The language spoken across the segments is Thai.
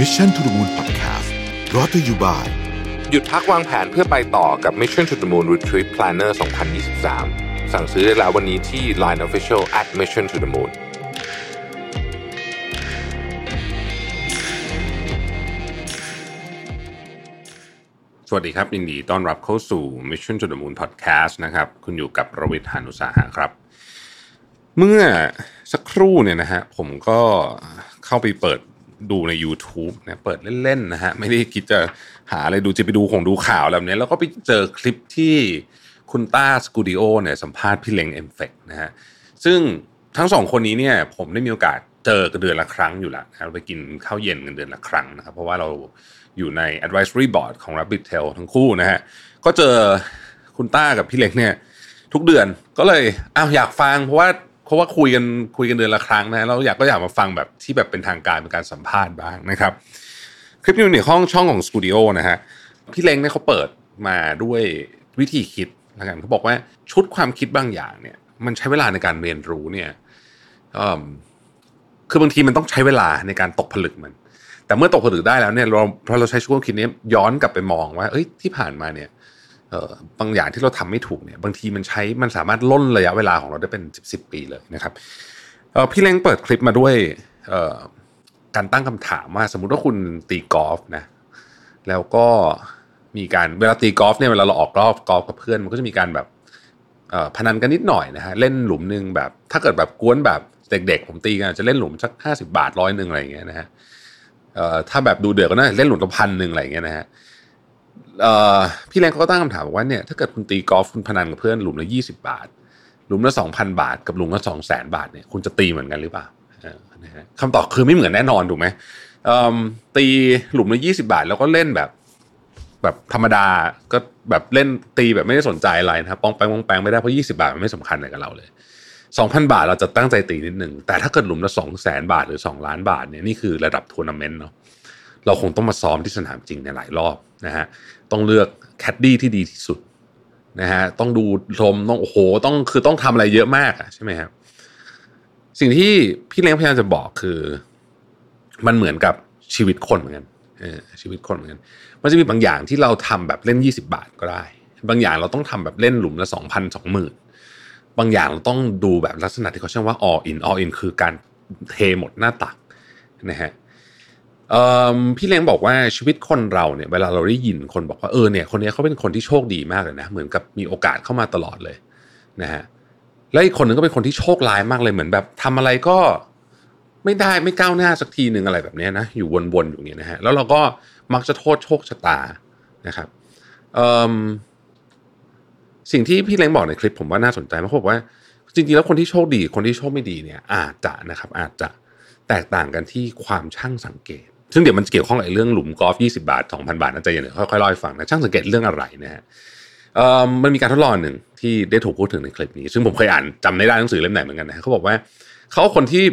Mission to the Moon Podcast รอ t ธออยู่บ่ายหยุดพักวางแผนเพื่อไปต่อกับ Mission to the Moon Retreat Planner 2023 สั่งซื้อได้แล้ววันนี้ที่ Line Official at Mission to the Moon สวัสดีครับ ยินดีต้อนรับเข้าสู่ Mission to the Moon Podcast นะครับ คุณอยู่กับรวิทยานุสาหะครับ เมื่อสักครู่เนี่ยนะฮะผมก็เข้าไปเปิด ดูใน YouTube นะเปิดเล่นๆนะฮะไม่ได้คิดจะหาอะไรดูจะไปดูของดูข่าวแบบนี้ แล้วก็ไปเจอคลิปที่คุณต้าสกูดิโอเนี่ยสัมภาษณ์พี่เล็งเอ็มเฟกนะฮะซึ่งทั้งสองคนนี้เนี่ยผมได้มีโอกาสเจอกันเดือนละครั้งอยู่แล้วนะเราไปกินข้าวเย็นกันเดือนละครั้งนะครับ เพราะว่าเราอยู่ใน advisory board ของ Rabbit Tail ทั้งคู่นะฮะก็เจอคุณต้ากับพี่เล็กเนี่ย ทุกเดือนก็เลยอ้าวอยากฟังเพราะว่า ราะว่าคุยกันคุยกันเดือนละครั้งนะเราอยากก็อยากมาฟังแบบที่แบบเป็นทางการเป็นการสัมภาษณ์บ้างนะครับ คลิปนี้อยู่ในห้องช่องของสตูดิโอนะฮะพี่เล้งเนี่ยเขาเปิดมาด้วยวิธีคิดแล้วกันเขาบอกว่าชุดความคิดบางอย่างเนี่ย มันใช้เวลาในการเรียนรู้เนี่ยคือบางทีมันต้องใช้เวลาในการตกผลึกมัน แต่เมื่อตกผลึกได้แล้วเนี่ยเราพอเราใช้ชุดความคิดนี้ย้อนกลับไปมองว่าเอ้ยที่ผ่านมาเนี่ย บางอย่างที่เราทำไม่ถูกเนี่ยบางทีมันใช้มันสามารถล่นระยะเวลาของเราได้เป็นสิบสิบปีเลยนะครับพี่เล้งเปิดคลิปมาด้วยการตั้งคำถามว่าสมมุติว่าคุณตีกอล์ฟนะแล้วก็มีการเวลาตีกอล์ฟเนี่ยเวลาเราออกรอบกอล์ฟกับเพื่อนมันก็จะมีการแบบพนันกันนิดหน่อยนะฮะเล่นหลุมหนึ่งแบบ ถ้าเกิดแบบกวนแบบเด็กๆ ผมตีกันจะเล่นหลุมสักห้าสิบาทร้อยหนึ่งอะไรอย่างเงี้ยนะฮะถ้าแบบดูเดือดก็น่าเล่นหลุมละพันหนึ่งอะไรอย่างเงี้ยนะฮะ พี่แรงเขาก็ตั้งคำถามว่าเนี่ยถ้าเกิดคุณตีกอล์ฟคุณพนันกับเพื่อนหลุมละยี่สิบบาท หลุมละสองพันบาท กับหลุมละสองแสนบาทเนี่ยคุณจะตีเหมือนกันหรือเปล่าคำตอบคือไม่เหมือนแน่นอนถูกไหมตีหลุมละยี่สิบบาท แล้วก็เล่นแบบ แบบธรรมดาก็แบบเล่นตีแบบไม่ได้สนใจอะไรนะครับปองแปงปองแปงไม่ได้เพราะยี่สิบบาทมันไม่สำคัญอะไรกับเราเลยสองพันบาทเราจะตั้งใจตีนิดหนึ่งแต่ถ้าเกิดหลุมละสองแสนบาทหรือสองล้านบาทเนี่ยนี่คือระดับทัวร์นาเมนต์เนาะ เราคงต้องมาซ้อมที่สนามจริงในหลายรอบนะฮะต้องเลือกแคดดี้ที่ดีที่สุดนะฮะต้องดูลมต้องโอ้โหต้องคือต้องทำอะไรเยอะมากอะใช่ไหมครับสิ่งที่พี่เล้งพยายามจะบอกคือ มันเหมือนกับชีวิตคนเหมือนกันชีวิตคนเหมือนกันมันจะมีบางอย่างที่เราทำแบบเล่นยี่สิบาทก็ได้ บางอย่างเราต้องทำแบบเล่นหลุมละสองพันสองหมื่นบางอย่างเราต้องดูแบบลักษณะที่เขาเรียกว่า all in all in คือการเทหมดหน้าตักนะฮะ พี่เล้งบอกว่าชีวิตคนเราเนี่ยเวลาเราได้ยินคนบอกว่าเออเนี่ยคนนี้เขาเป็นคนที่โชคดีมากเลยนะเหมือนกับมีโอกาสเข้ามาตลอดเลยนะฮะและอีกคนหนึ่งก็เป็นคนที่โชคร้ายมากเลยเหมือนแบบทำอะไรก็ไม่ได้ไม่ก้าวหน้าสักทีหนึ่งอะไรแบบนี้นะอยู่วนๆอยู่เนี่ยนะฮะแล้วเราก็มักจะโทษโชคชะตานะครับสิ่งที่พี่เล้งบอกในคลิปผมว่าน่าสนใจมากเขาบอกว่า จริงๆแล้วคนที่โชคดี คนที่โชคไม่ดีเนี่ยอาจจะนะครับอาจจะแตกต่างกันที่ความช่างสังเกต ซึ่งเดี๋ยวมันเกี่ยวข้องกับเรื่องหลุมกอล์ฟ20 บาท 2,000 บาทนะใจเย็นค่อยๆเล่าให้ฟังนะช่างสังเกตเรื่องอะไรนะฮะมันมีการทดลองหนึ่งที่ได้ถูกพูดถึงในคลิปนี้ ซึ่งผมเคยอ่านจำในได้หนังสือเล่มไหนเหมือนกันนะเขาบอกว่าเขาคนที่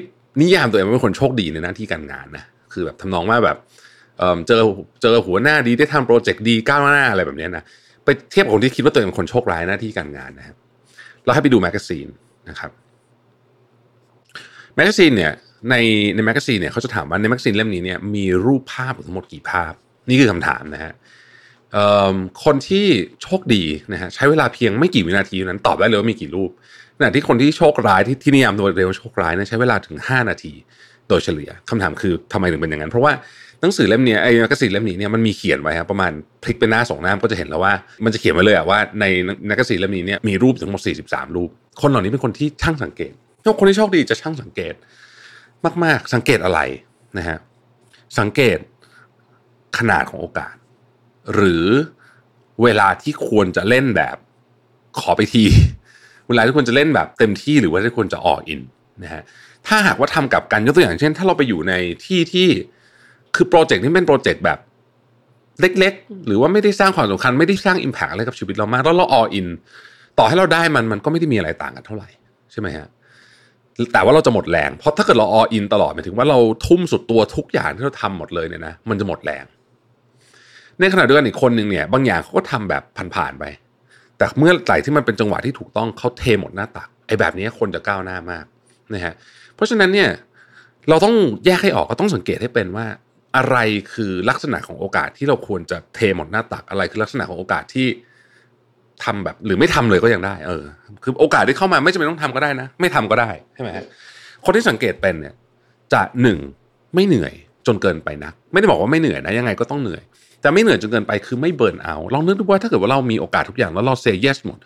นิยามตัวเองเป็นคนโชคดีในหน้าที่การงานนะคือแบบทำนองว่าแบบเจอเจอหัวหน้าดีได้ทำโปรเจกต์ดีก้าวหน้าอะไรแบบนี้นะไปเทียบกับคนที่คิดว่าตัวเองเป็นคนโชคร้ายหน้าที่การงานนะครับเราให้ไปดู magazine นะครับ magazine เนี่ย ในใน magazine เนี่ยเขาจะถามว่าใน magazine เล่มนี้เนี่ยมีรูปภาพทั้งหมดกี่ภาพ นี่คือคำถามนะฮะคนที่โชคดีนะฮะใช้เวลาเพียงไม่กี่วินาทีนั้นตอบได้เลยว่ามีกี่รูปขณะที่คนที่โชคร้ายที่ที่นิยามตัวเองว่าโชคร้ายนะใช้เวลาถึง 5 นาที โดยเฉลี่ยคำถามคือทำไมถึงเป็นอย่างนั้น เพราะว่าหนังสือเล่มนี้ไอ้ magazine เล่มนี้เนี่ยมันมีเขียนไว้ครับประมาณพลิกเป็นหน้าสองหน้าก็จะเห็นแล้วว่า มันจะเขียนไว้เลยอะว่าใน magazine เล่มนี้เนี่ยมีรูปทั้งหมด43 รูป คนเหล่านี้เป็นคนที่ช่างสังเกตคนที่โชคดีจะช่างสังเกต มาก ๆ สังเกตอะไรนะฮะสังเกตขนาดของโอกาส หรือเวลาที่ควรจะเล่นแบบขอไปที เวลาที่ควรจะเล่นแบบเต็มที่หรือว่าที่ควรจะ all inนะฮะถ้าหากว่าทำกับกันยกตัวอย่างเช่น ถ้าเราไปอยู่ในที่ที่คือโปรเจกต์ที่เป็นโปรเจกต์แบบเล็ก ๆ หรือว่าไม่ได้สร้างความสำคัญ ไม่ได้สร้าง impact อะไรกับชีวิตเรามากแล้วเรา all in ต่อให้เราได้มันมันก็ไม่ได้มีอะไรต่างกันเท่าไหร่ใช่ไหมฮะ แต่ว่าเราจะหมดแรง เพราะถ้าเกิดเรา all in ตลอดหมายถึงว่าเราทุ่มสุดตัวทุกอย่างที่เราทำหมดเลยเนี่ยนะมันจะหมดแรง ในขณะเดียวกันอีกคนหนึ่งเนี่ย บางอย่างเขาก็ทำแบบผ่านๆไป แต่เมื่อไหร่ที่มันเป็นจังหวะที่ถูกต้องเขาเทหมดหน้าตักไอ้แบบนี้คนจะก้าวหน้ามากนะฮะเพราะฉะนั้นเนี่ยเราต้องแยกให้ออกก็ต้องสังเกตให้เป็นว่า อะไรคือลักษณะของโอกาสที่เราควรจะเทหมดหน้าตักอะไรคือลักษณะของโอกาสที่ ทำแบบ หรือไม่ทำเลยก็ยังได้ เออ คือโอกาสที่เข้ามาไม่จำเป็นต้องทำก็ได้นะ ไม่ทำก็ได้ใช่ไหมฮะคนที่สังเกตเป็นเนี่ย จะหนึ่งไม่เหนื่อยจนเกินไปนัก ไม่ได้บอกว่าไม่เหนื่อยนะยังไงก็ต้องเหนื่อย แต่ไม่เหนื่อยจนเกินไปคือไม่เบิร์นเอาลองนึกดูว่าถ้าเกิดว่าเรามีโอกาสทุกอย่างแล้วเราเซย์เยสหมด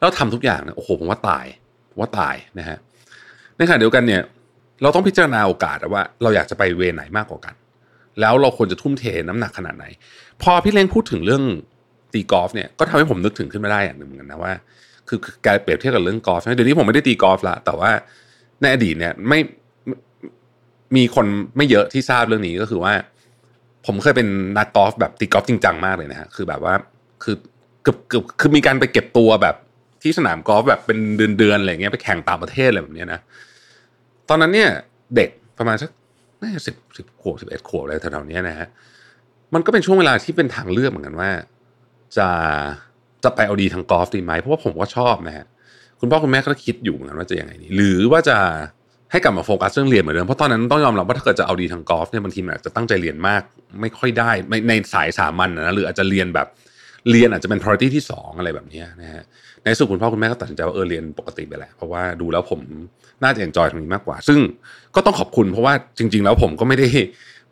แล้วทำทุกอย่างเนี่ยโอ้โหผมว่าตายว่าตายนะฮะในขณะเดียวกันเนี่ย เราต้องพิจารณาโอกาสว่า เราอยากจะไปเวไหนมากกว่ากัน แล้วเราควรจะทุ่มเทน้ำหนักขนาดไหน พอพี่เล้งพูดถึงเรื่อง ตีกอล์ฟเนี่ยก็ทำให้ผมนึกถึงขึ้นมาได้อย่างหนึ่งเหมือนกันนะว่า คือการเปรียบเทียบกับเรื่องกอล์ฟเดี๋ยวนี้ผมไม่ได้ตีกอล์ฟละแต่ว่าในอดีตเนี่ยไม่มีคนไม่เยอะที่ทราบเรื่องนี้ก็คือว่า ผมเคยเป็นนักกอล์ฟแบบตีกอล์ฟจริงจังมากเลยนะฮะคือแบบว่าคือเกือบเกือบคือมีการไปเก็บตัวแบบที่สนามกอล์ฟแบบเป็นเดือนๆอะไรเงี้ยไปแข่งต่างประเทศอะไรแบบนี้นะตอนนั้นเนี่ยเด็กประมาณสักน่าจะสิบสิบขวบสิบเอ็ดขวบอะไรแถวๆนี้นะฮะมันก็เป็นช่วงเวลาที่เป็นทางเลือกเหมือนกันว่า จะจะไปเอาดีทางกอล์ฟดีไหมเพราะว่าผมก็ชอบนะฮะคุณพ่อคุณแม่ก็คิดอยู่เหมือนกันว่าจะยังไงดีหรือว่าจะให้กลับมาโฟกัสเรื่องเรียนเหมือนเดิมเพราะตอนนั้นต้องยอมรับว่าถ้าเกิดจะเอาดีทางกอล์ฟเนี่ยบางทีมันอาจจะตั้งใจเรียนมาก ไม่ค่อยได้ในสายสามัญนะหรืออาจจะเรียนแบบเรียนอาจจะเป็น priority ที่ 2 อะไรแบบนี้นะฮะในสุดคุณพ่อคุณแม่ก็ตัดสินใจว่าเออเรียนปกติไปแหละเพราะว่าดูแล้วผมน่าจะ enjoy ตรงนี้มากกว่า ซึ่งก็ต้องขอบคุณเพราะว่าจริง ๆ แล้วผมก็ไม่ได้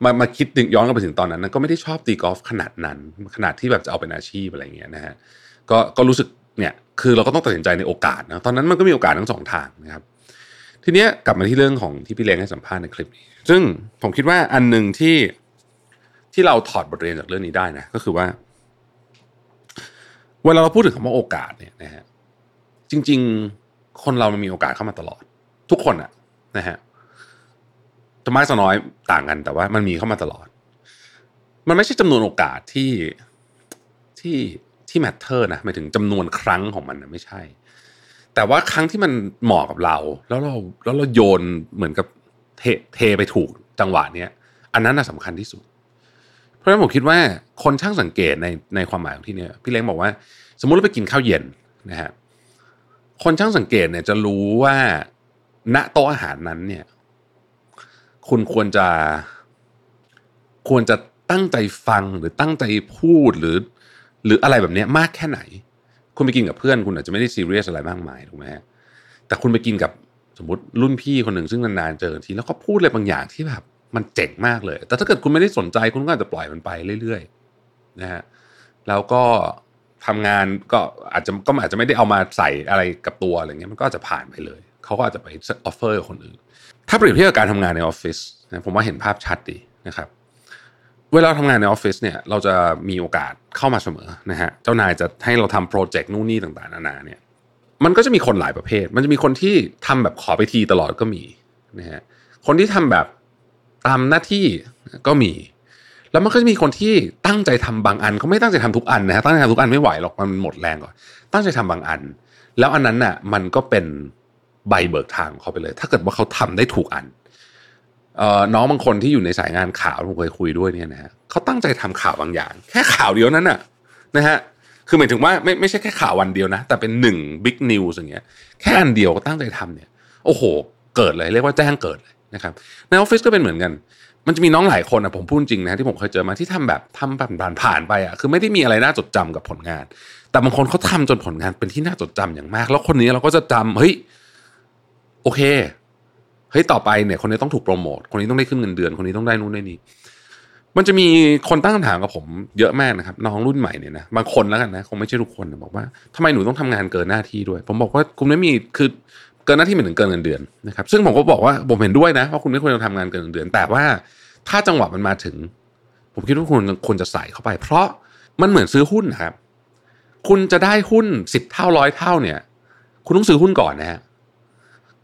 มามาคิดย้อนกลับไปถึงตอนนั้นก็ไม่ได้ชอบตีกอล์ฟขนาดนั้น ขนาดที่แบบจะเอาเป็นอาชีพอะไรเงี้ยนะฮะก็ก็รู้สึกเนี่ยคือเราก็ต้องตัดสินใจในโอกาสนะตอนนั้นมันก็มีโอกาสทั้งสองทางนะครับ ทีเนี้ยกลับมาที่เรื่องของที่พี่เล้งให้สัมภาษณ์ในคลิปนี้ ซึ่งผมคิดว่าอันหนึ่งที่ที่เราถอดบทเรียนจากเรื่องนี้ได้นะก็คือว่าเวลาเราพูดถึงคำว่าโอกาสเนี่ยนะฮะจริง ๆ คนเรามันมีโอกาสเข้ามาตลอด ทุกคนอะนะฮะ จะมากจะน้อยต่างกันแต่ว่ามันมีเข้ามาตลอด มันไม่ใช่จำนวนโอกาสที่ที่ที่ matter นะหมายถึงจำนวนครั้งของมันนะไม่ใช่ แต่ว่าครั้งที่มันเหมาะกับเรา แล้วเราแล้วเราโยนเหมือนกับเทเทไปถูกจังหวะเนี้ย อันนั้นน่ะสำคัญที่สุด เพราะฉะนั้นผมคิดว่าคนช่างสังเกตในในความหมายของที่เนี้ยพี่เล้งบอกว่า สมมุติเราไปกินข้าวเย็นนะฮะคนช่างสังเกตเนี่ยจะรู้ว่าณโต๊ะอาหารนั้นเนี่ย คุณควรจะ ควรจะตั้งใจฟังหรือตั้งใจพูดหรือ หรืออะไรแบบนี้มากแค่ไหน คุณไปกินกับเพื่อนคุณอาจจะไม่ได้ซีเรียสอะไรมากมายถูกไหมแต่คุณไปกินกับสมมติรุ่นพี่คนหนึ่งซึ่งนานๆเจอทีแล้วก็พูดอะไรบางอย่างที่แบบมันเจ๋งมากเลย แต่ถ้าเกิดคุณไม่ได้สนใจคุณก็อาจจะปล่อยมันไปเรื่อยๆนะฮะแล้วก็ทำงานก็อาจจะก็อาจจะไม่ได้เอามาใส่อะไรกับตัวอะไรเงี้ยมันก็จจะผ่านไปเลย เขาก็อาจจะไป offer กับคนอื่น ถ้าเปรียบเทียบกับการทำงานในออฟฟิศนะผมว่าเห็นภาพชัดดีนะครับเวลาทำงานในออฟฟิศเนี่ยเราจะมีโอกาสเข้ามาเสมอนะฮะเจ้านายจะให้เราทำโปรเจกต์นู่นนี่ต่างๆนานาเนี่ยมันก็จะมีคนหลายประเภท มันจะมีคนที่ทำแบบขอไปทีตลอดก็มีนะฮะคนที่ทำแบบตามหน้าที่ก็มี แล้วมันก็จะมีคนที่ตั้งใจทำบางอันเขาไม่ตั้งใจทำทุกอันนะฮะตั้งใจทำทุกอันไม่ไหวหรอกมันหมดแรงก่อนตั้งใจทำบางอัน แล้วอันนั้นน่ะมันก็เป็น ใบเบิกทางเขาไปเลย ถ้าเกิดว่าเขาทำได้ถูกอันออน้องบางคนที่อยู่ในสายงานข่าวผมเคยคุยด้วยเนี่ยนะฮะเขาตั้งใจทำข่าวบางอย่าง แค่ข่าวเดียวนั้นน่ะนะฮะคือหมายถึงว่าไม่ไม่ใช่แค่ข่าววันเดียวนะ แต่เป็นหนึ่งบิ๊กนิวส์อย่างเงี้ยแค่อันเดียวก็ตั้งใจทำเนี่ย โอ้โห เกิดเลยเรียกว่าแจ้งเกิดเลยนะครับในออฟฟิศก็เป็นเหมือนกัน มันจะมีน้องหลายคนอะผมพูดจริงนะที่ผมเคยเจอมาที่ทำแบบทำผ่านผ่านไปอะคือไม่ได้มีอะไรน่าจดจำกับผลงาน แต่บางคนเขาทำจนผลงานเป็นที่น่าจดจำอย่างมาก แล้วคนนี้เราก็จะจำเฮ้ย โอเคเฮ้ยต่อไปเนี่ย คนนี้ต้องถูกโปรโมทคนนี้ต้องได้ขึ้นเงินเดือน คนนี้ต้องได้นู่นได้นี่มันจะมีคนตั้งคำถามกับผมเยอะมากนะครับ น้องรุ่นใหม่เนี่ยนะบางคนแล้วกันนะคงไม่ใช่ทุกคนบอกว่าทำไมหนูต้องทำงานเกินหน้าที่ด้วย ผมบอกว่าคุณไม่มีคือเกินหน้าที่เหมายถึงเกินเงินเดือนนะครับ ซึ่งผมก็บอกว่าผมเห็นด้วยนะว่าคุณไม่ควรจะทำงานเกินเงินเดือน แต่ว่าถ้าจังหวะมันมาถึง ผมคิดว่าคุณควรจะใส่เข้าไป เพราะมันเหมือนซื้อหุ้นนะครับ คุณจะได้หุ้นสิบเท่าร้อยเท่าเนี่ย คุณต้องซื้อหุ้นก่อนนะฮะ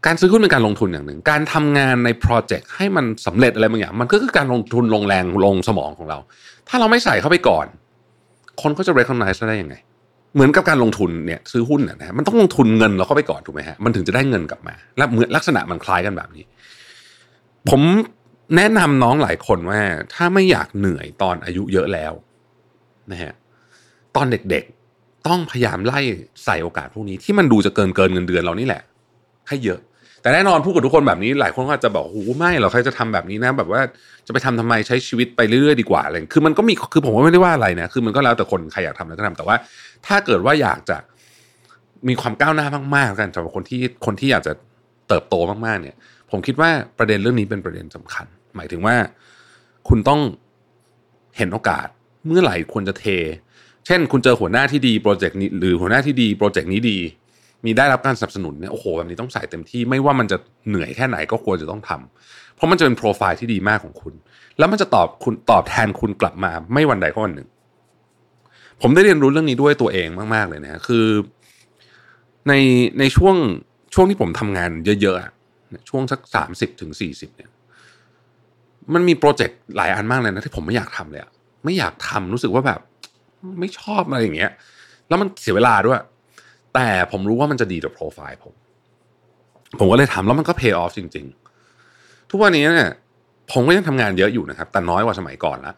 การซื้อหุ้นเป็นการลงทุนอย่างหนึ่ง การทำงานในโปรเจกต์ให้มันสำเร็จอะไรบางอย่าง มันก็คือการลงทุนลงแรงลงสมองของเรา ถ้าเราไม่ใส่เข้าไปก่อน คนก็จะ recognize ได้ยังไง เหมือนกับการลงทุนเนี่ยซื้อหุ้นนะฮะมันต้องลงทุนเงินเราเข้าไปก่อนถูกไหมฮะมันถึงจะได้เงินกลับมา และเหมือนลักษณะมันคล้ายกันแบบนี้ ผมแนะนำน้องหลายคนว่า ถ้าไม่อยากเหนื่อยตอนอายุเยอะแล้วนะฮะตอนเด็กๆต้องพยายามไล่ใส่โอกาสพวกนี้ที่มันดูจะเกินเกินเงินเดือนเรานี่แหละ ให้เยอะ แต่แน่นอนพูดกับทุกคนแบบนี้หลายคนก็อาจจะบอกโอ้ไม่หรอกใครจะทำแบบนี้นะ แบบว่าจะไปทำทำไมใช้ชีวิตไปเรื่อยๆดีกว่าอะไรคือมันก็มีคือผมว่าไม่ได้ว่าอะไรนะคือมันก็แล้วแต่คนใครอยากทำอะไรก็ทำแต่ว่า ถ้าเกิดว่าอยากจะมีความก้าวหน้ามากๆกันสำหรับคนที่คนที่อยากจะเติบโตมากๆเนี่ย ผมคิดว่าประเด็นเรื่องนี้เป็นประเด็นสำคัญ หมายถึงว่า คุณต้องเห็นโอกาสเมื่อไหร่ควรจะเท เช่น คุณเจอหัวหน้าที่ดีโปรเจกต์นี้หรือหัวหน้าที่ดีโปรเจกต์นี้ดี มีได้รับการสนับสนุนเนี่ยโอ้โหแบบนี้ต้องใส่เต็มที่ไม่ว่ามันจะเหนื่อยแค่ไหนก็ควรจะต้องทำเพราะมันจะเป็นโปรไฟล์ที่ดีมากของคุณ แล้วมันจะตอบคุณตอบแทนคุณกลับมาไม่วันใดก็วันหนึ่ง ผมได้เรียนรู้เรื่องนี้ด้วยตัวเองมาก ๆเลยนะคือในในช่วงช่วงที่ผมทำงานเยอะๆช่วงสักสามสิบถึงสี่สิบเนี่ย มันมีโปรเจกต์หลายอันมากเลยนะที่ผมไม่อยากทำเลยอะไม่อยากทำรู้สึกว่าแบบ ไม่ชอบอะไรอย่างเงี้ย แล้วมันเสียเวลาด้วย แต่ผมรู้ว่ามันจะดีต่อโปรไฟล์ผม ผมก็เลยทำแล้วมันก็ pay off จริง ๆ ทุกวันนี้เนี่ยผมก็ยังทำงานเยอะอยู่นะครับ แต่น้อยกว่าสมัยก่อนละ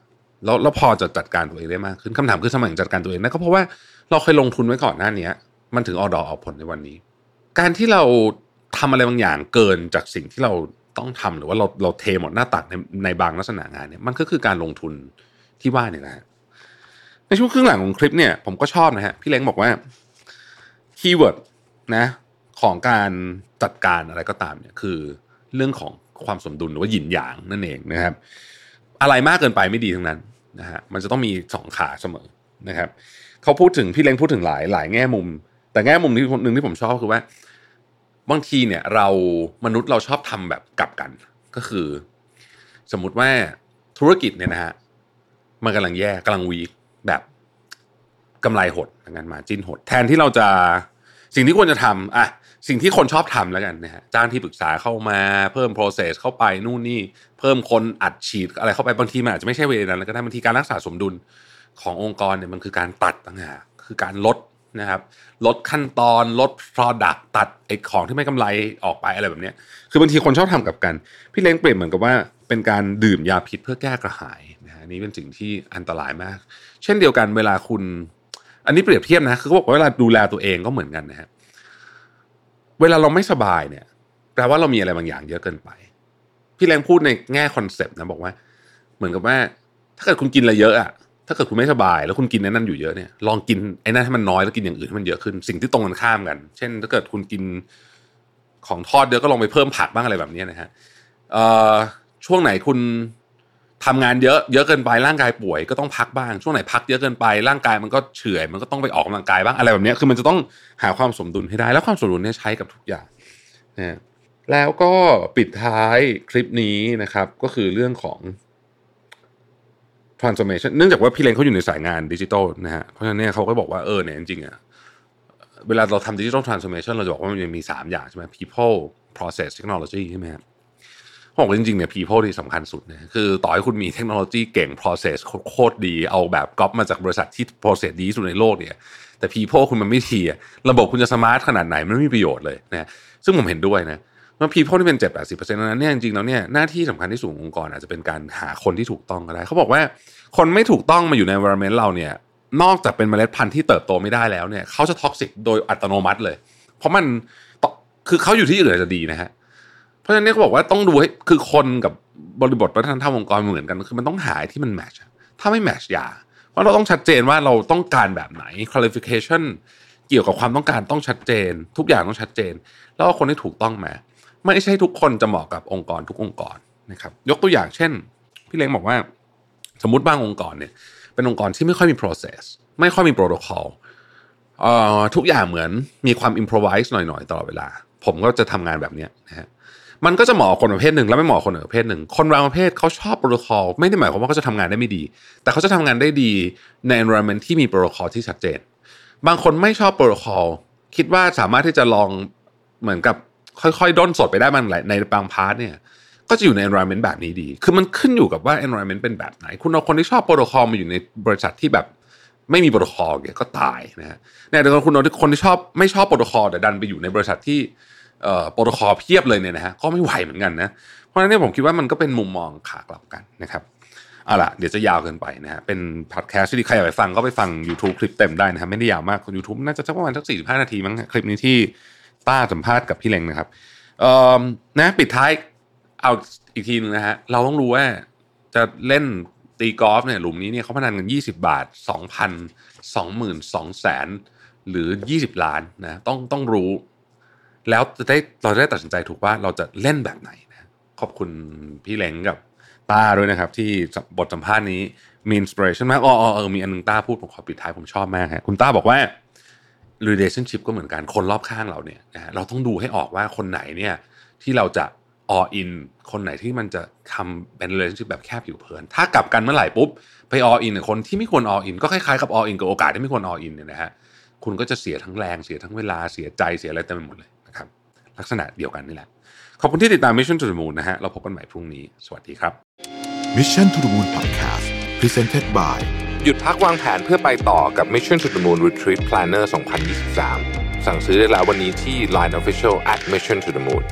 แล้วแล้วพอจะจัดการตัวเองได้มากขึ้นคำถามคือทำไมจัดการตัวเองนั่นก็เพราะว่าเราเคยลงทุนไว้ก่อนหน้านี้มันถึงออกดอกออกผลในวันนี้ การที่เราทำอะไรบางอย่างเกินจากสิ่งที่เราต้องทำหรือว่าเราเราเทหมดหน้าตักในในบางลักษณะงานเนี่ยมันก็คือการลงทุนที่ว่าเนี่ยนะในช่วงครึ่งหลังของคลิปเนี่ยผมก็ชอบนะฮะพี่เล้งบอกว่า keyword นะของการจัดการอะไรก็ตามเนี่ยคือเรื่องของความสมดุลหรือว่าหยินหยางนั่นเองนะครับ อะไรมากเกินไปไม่ดีทั้งนั้นนะฮะมันจะต้องมีสองขาเสมอนะครับเขาพูดถึงพี่เล้งพูดถึงหลายหลายแง่มุม แต่แง่มุมที่หนึ่งที่ผมชอบคือว่า บางทีเนี่ยเรามนุษย์เราชอบทำแบบกลับกัน ก็คือ สมมุติว่าธุรกิจเนี่ยนะฮะมันกำลังแย่กำลังวีแบบ กำไรหดงานมาจิ้นหด แทนที่เราจะสิ่งที่ควรจะทำอะสิ่งที่คนชอบทำแล้วกันนะฮะจ้างที่ปรึกษาเข้ามาเพิ่ม process เข้าไปนู่นนี่ เพิ่มคนอัดฉีดอะไรเข้าไปบางทีมันอาจจะไม่ใช่เวลนั้นแล้วก็ได้บางทีการรักษาสมดุลขององค์กรเนี่ยมันคือการตัดต่างหากคือการลดนะครับลดขั้นตอนลด product ตัดไอ้ของที่ไม่กำไรออกไปอะไรแบบนี้คือบางทีคนชอบทำกับกัน พี่เล้งเปรียบเหมือนกับว่าเป็นการดื่มยาพิษเพื่อแก้กระหายนะฮะนี่เป็นสิ่งที่อันตรายมาก เช่นเดียวกันเวลาคุณ อันนี้เปรียบเทียบนะคือเขาบอกว่าเวลาดูแลตัวเองก็เหมือนกันนะฮะเวลาเราไม่สบายเนี่ยแปลว่าเรามีอะไรบางอย่างเยอะเกินไป พี่เล้งพูดในแง่คอนเซปต์นะบอกว่า เหมือนกับว่า ถ้าเกิดคุณกินอะไรเยอะอะถ้าเกิดคุณไม่สบาย แล้วคุณกินไอ้นั่นอยู่เยอะเนี่ยลองกินไอ้นั่นให้มันน้อยแล้วกินอย่างอื่นให้มันเยอะขึ้น สิ่งที่ตรงกันข้ามกัน เช่น ถ้าเกิดคุณกินของทอดเยอะก็ลองไปเพิ่มผักบ้างอะไรแบบนี้นะฮะช่วงไหนคุณ ทำงานเยอะเยอะเกินไปร่างกายป่วยก็ต้องพักบ้างช่วงไหนพักเยอะเกินไปร่างกายมันก็เฉื่อยมันก็ต้องไปออกกำลังกายบ้างอะไรแบบนี้คือมันจะต้องหาความสมดุลให้ได้ แล้วความสมดุลเนี่ยใช้กับทุกอย่างนะแล้วก็ปิดท้ายคลิปนี้นะครับ ก็คือเรื่องของ transformation เนื่องจากว่าพี่เลนเขาอยู่ในสายงานดิจิทัลนะฮะเพราะฉะนั้นเนี่ยเขาก็บอกว่าเออเนี่ยจริงๆอะเวลาเราทำดิจิทัลทรานส์โอมชันเราจะบอกว่ามันมี 3 อย่างใช่ไหม people process technology ใช่ไหมครับ บอกจริงๆเนี่ย people ที่สำคัญสุดนะคือต่อให้คุณมีเทคโนโลยีเก่ง process โคตรดีเอาแบบก๊อปมาจากบริษัทที่ process ดีสุดในโลกเนี่ยแต่ people คุณมันไม่ดีระบบคุณจะ smart ขนาดไหนมันไม่มีประโยชน์เลยนะซึ่งผมเห็นด้วยนะมันพีพ p ที่เป็นเจ็ดแปดสิบเปอร์เซ็นต์นั้นเนี่ยจริงๆแล้วเนี่ยหน้าที่สำคัญที่สุดขององค์กรอาจจะเป็นการหาคนที่ถูกต้องก็ได้ เขาบอกว่าคนไม่ถูกต้องมาอยู่ใน environment เราเนี่ยนอกจากเป็นเมล็ดพันธุ์ที่เติบโตไม่ได้แล้วเนี่ยเขาจะ toxic โดยอัตโนมัติเลย เพราะมันคือเขาอยู่ที่อื่นจะดีนะฮะ เพราะฉะนั้นเขาบอกว่าต้องดูให้คือคนกับบริบทวัฒนธรรมองค์กรเหมือนกันคือมันต้องหาที่มันแมชถ้าไม่แมชอย่าเพราะเราต้องชัดเจนว่าเราต้องการแบบไหน qualification เกี่ยวกับความต้องการต้องชัดเจน ทุกอย่างต้องชัดเจน แล้วคนที่ถูกต้องมาไม่ใช่ทุกคนจะเหมาะกับองค์กรทุกองค์กรนะครับ ยกตัวอย่างเช่น พี่เล้งบอกว่า สมมติบางองค์กรเนี่ย เป็นองค์กรที่ไม่ค่อยมี process ไม่ค่อยมี protocol เอ่อทุกอย่างเหมือนมีความ improvise หน่อยๆตลอดเวลา ผมก็จะทำงานแบบนี้นะฮะ มันก็จะเหมาะคนประเภทหนึ่งแล้วไม่เหมาะคนประเภทหนึ่ง คนบางประเภทเขาชอบโปรโตคอลไม่ได้หมายความว่าเขาจะทำงานได้ไม่ดี แต่เขาจะทำงานได้ดีใน environment ที่มีโปรโตคอลที่ชัดเจน บางคนไม่ชอบโปรโตคอลคิดว่าสามารถที่จะลองเหมือนกับค่อยๆด้นสดไปได้มันในบาง part เนี่ยก็จะอยู่ใน environment แบบนี้ดี คือมันขึ้นอยู่กับว่า environment เป็นแบบไหน คุณเอาคนที่ชอบโปรโตคอลมาอยู่ในบริษัทที่แบบไม่มีโปรโตคอลเนี่ยก็ตายนะฮะเนี่ยแต่คุณเอาคนที่ชอบไม่ชอบโปรโตคอลแต่ดันไปอยู่ในบริษัทที่ โปรโตคอลเพียบเลยเนี่ยนะฮะก็ไม่ไหวเหมือนกันนะเพราะฉะนั้นเนี่ยผมคิดว่ามันก็เป็นมุมมองขากลับกันนะครับเอาล่ะเดี๋ยวจะยาวเกินไปนะฮะเป็นพอดแคสต์ที่ใครอยากไปฟังก็ไปฟัง YouTube คลิปเต็มได้นะครับไม่ได้ยาวมาก YouTube น่าจะสักประมาณสักสี่ห้านาทีมั้งคลิปนี้ที่ต้าสัมภาษณ์กับพี่เล้งนะครับเอ่อนะปิดท้ายเอาอีกทีหนึงนะฮะเราต้องรู้ว่าจะเล่นตีกอล์ฟเนี่ยหลุมนี้เนี่ยเขาพนันกัน 20 บาท 2,000 20,000 200,000 หรือ 20 ล้านนะต้องต้องรู้ แล้วจะได้เราจะได้ตัดสินใจถูกว่าเราจะเล่นแบบไหนนะขอบคุณพี่เล้งกับต้าด้วยนะครับ ที่บทสัมภาษณ์นี้มีอินสปิเรชันมากอ๋อออเออมีอันนึงต้าพูดผมขอปิดท้ายผมชอบมากฮะคุณต้าบอกว่า relationship ก็เหมือนกันคนรอบข้างเราเนี่ยนะฮะเราต้องดูให้ออกว่าคนไหนเนี่ยที่เราจะ all in คนไหนที่มันจะทำเป็น relationship แบบแค่ผิวเผิน ถ้ากลับกันเมื่อไหร่ปุ๊บ ไป all in คนที่ไม่ควร all in ก็คล้ายๆกับ all in กับโอกาสที่ไม่ควร all in เนี่ยนะฮะคุณก็จะเสียทั้งแรงเสียทั้งเวลาเสียใจเสียอะไรเต็มไปหมดเลย ลักษณะเดียวกันนี่แหละ ขอบคุณที่ติดตาม Mission to the Moon นะฮะเราพบกันใหม่พรุ่งนี้ สวัสดีครับ Mission to the Moon Podcast Presented by หยุดพักวางแผนเพื่อไปต่อกับ Mission to the Moon Retreat Planner 2023 สั่งซื้อได้แล้ววันนี้ที่ Line Official at Mission to the Moon